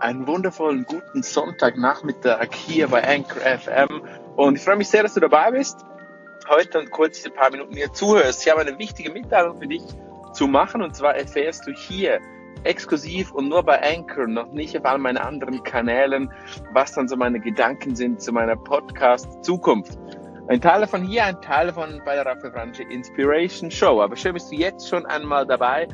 einen wundervollen guten Sonntagnachmittag hier bei Anchor FM und ich freue mich sehr, dass du dabei bist. Heute und kurz diese paar Minuten hier zuhörst. Ich habe eine wichtige Mitteilung für dich zu machen und zwar erfährst du hier exklusiv und nur bei Anchor, noch nicht auf all meinen anderen Kanälen, was dann so meine Gedanken sind zu meiner Podcast-Zukunft. Ein Teil davon hier, ein Teil davon bei der Raphael Franchi Inspiration Show. Aber schön bist du jetzt schon einmal dabei.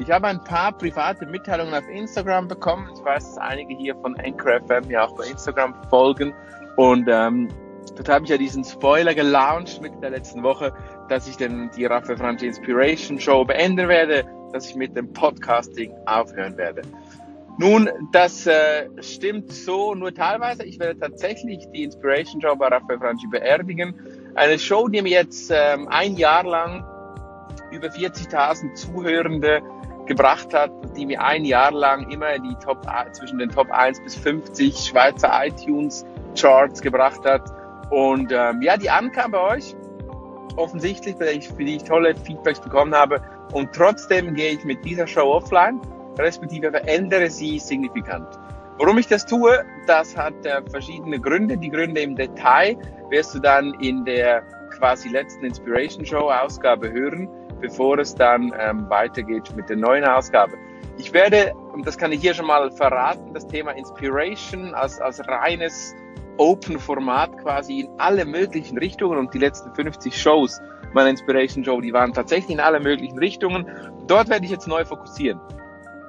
Ich habe ein paar private Mitteilungen auf Instagram bekommen. Ich weiß, dass einige hier von Anchor FM ja auch bei Instagram folgen. Und ähm, dort habe ich ja diesen Spoiler gelauncht mit der letzten Woche, dass ich dann die Raphael Franchi Inspiration Show beenden werde, dass ich mit dem Podcasting aufhören werde. Nun, das äh, stimmt so nur teilweise. Ich werde tatsächlich die Inspiration Show bei Raphael Franchi beerdigen. Eine Show, die mir jetzt ähm, ein Jahr lang über 40.000 Zuhörende gebracht hat, die mir ein Jahr lang immer die Top zwischen den Top 1 bis 50 Schweizer iTunes Charts gebracht hat. Und ähm, ja, die ankam bei euch. Offensichtlich, für die, ich tolle Feedbacks bekommen habe. Und trotzdem gehe ich mit dieser Show offline respektive verändere sie signifikant. Warum ich das tue, das hat äh, verschiedene Gründe. Die Gründe im Detail wirst du dann in der quasi letzten Inspiration Show Ausgabe hören, bevor es dann ähm, weitergeht mit der neuen Ausgabe. Ich werde, und das kann ich hier schon mal verraten, das Thema Inspiration als, als reines Open-Format quasi in alle möglichen Richtungen und die letzten 50 Shows meiner Inspiration Show, die waren tatsächlich in alle möglichen Richtungen. Dort werde ich jetzt neu fokussieren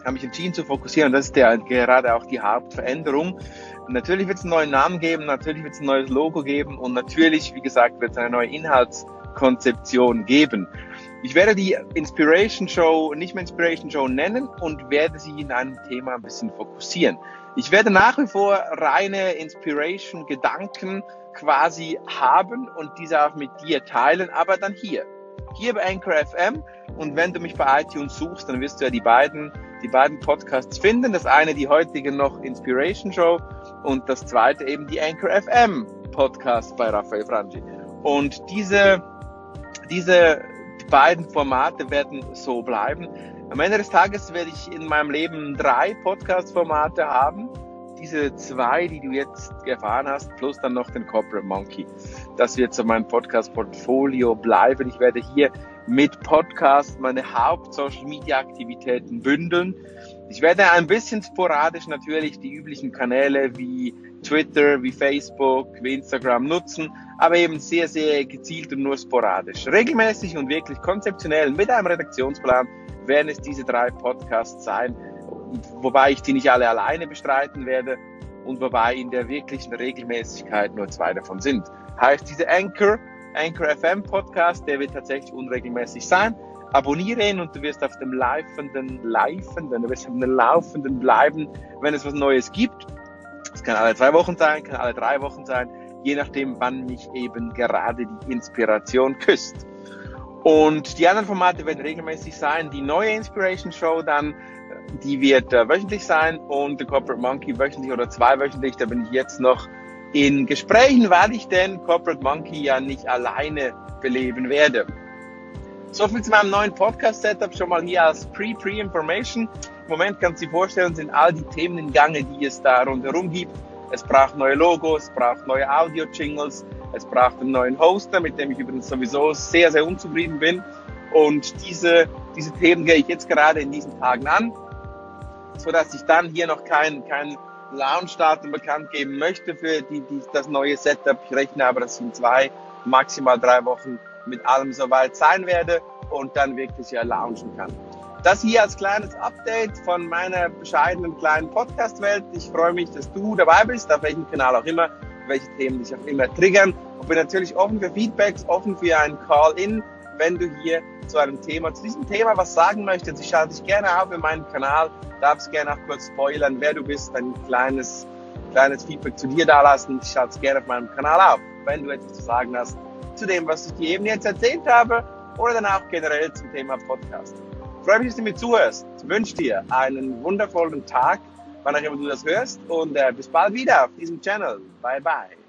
habe mich entschieden zu fokussieren. Das ist ja gerade auch die Hauptveränderung. Natürlich wird es einen neuen Namen geben, natürlich wird es ein neues Logo geben und natürlich, wie gesagt, wird es eine neue Inhaltskonzeption geben. Ich werde die Inspiration Show nicht mehr Inspiration Show nennen und werde sie in einem Thema ein bisschen fokussieren. Ich werde nach wie vor reine Inspiration Gedanken quasi haben und diese auch mit dir teilen, aber dann hier. Hier bei Anchor FM und wenn du mich bei iTunes suchst, dann wirst du ja die beiden die beiden Podcasts finden. Das eine die heutige noch Inspiration Show und das zweite eben die Anchor FM Podcast bei Raphael Frangi. Und diese, diese beiden Formate werden so bleiben. Am Ende des Tages werde ich in meinem Leben drei Podcast-Formate haben. Diese zwei, die du jetzt erfahren hast, plus dann noch den Corporate Monkey. Das wird so mein Podcast-Portfolio bleiben. Ich werde hier mit Podcast meine Haupt-Social-Media-Aktivitäten bündeln. Ich werde ein bisschen sporadisch natürlich die üblichen Kanäle wie Twitter, wie Facebook, wie Instagram nutzen, aber eben sehr, sehr gezielt und nur sporadisch. Regelmäßig und wirklich konzeptionell mit einem Redaktionsplan werden es diese drei Podcasts sein, wobei ich die nicht alle alleine bestreiten werde und wobei in der wirklichen Regelmäßigkeit nur zwei davon sind. Heißt diese Anchor Anchor FM Podcast, der wird tatsächlich unregelmäßig sein. Abonniere ihn und du wirst auf dem laufenden, laufenden, du wirst auf dem laufenden bleiben, wenn es was Neues gibt. Es kann alle zwei Wochen sein, kann alle drei Wochen sein, je nachdem, wann mich eben gerade die Inspiration küsst. Und die anderen Formate werden regelmäßig sein. Die neue Inspiration Show dann, die wird äh, wöchentlich sein und The Corporate Monkey wöchentlich oder zweiwöchentlich. Da bin ich jetzt noch in Gesprächen, weil ich den Corporate Monkey ja nicht alleine beleben werde. So viel zu meinem neuen Podcast-Setup schon mal hier als Pre-Pre-Information. Im Moment kannst du dir vorstellen, sind all die Themen in Gange, die es da rundherum gibt. Es braucht neue Logos, es braucht neue Audio-Jingles, es braucht einen neuen Hoster, mit dem ich übrigens sowieso sehr, sehr unzufrieden bin. Und diese, diese Themen gehe ich jetzt gerade in diesen Tagen an, so dass ich dann hier noch kein, kein Launchdatum bekannt geben möchte für die, die, das neue Setup. Ich rechne aber, dass ich in zwei, maximal drei Wochen mit allem soweit sein werde und dann wirklich ja launchen kann. Das hier als kleines Update von meiner bescheidenen kleinen Podcast-Welt. Ich freue mich, dass du dabei bist, auf welchem Kanal auch immer, welche Themen dich auch immer triggern. Und bin natürlich offen für Feedbacks, offen für einen Call-In, wenn du hier zu einem Thema, zu diesem Thema was sagen möchtest. Ich schalte dich gerne auf in meinen Kanal darfst gerne auch kurz spoilern, wer du bist, ein kleines, kleines Feedback zu dir da lassen. Ich schaue es gerne auf meinem Kanal auf, wenn du etwas zu sagen hast zu dem, was ich dir eben jetzt erzählt habe oder dann auch generell zum Thema Podcast. Freue mich, dass du mir zuhörst. Ich wünsche dir einen wundervollen Tag, wann auch immer du das hörst und äh, bis bald wieder auf diesem Channel. Bye bye.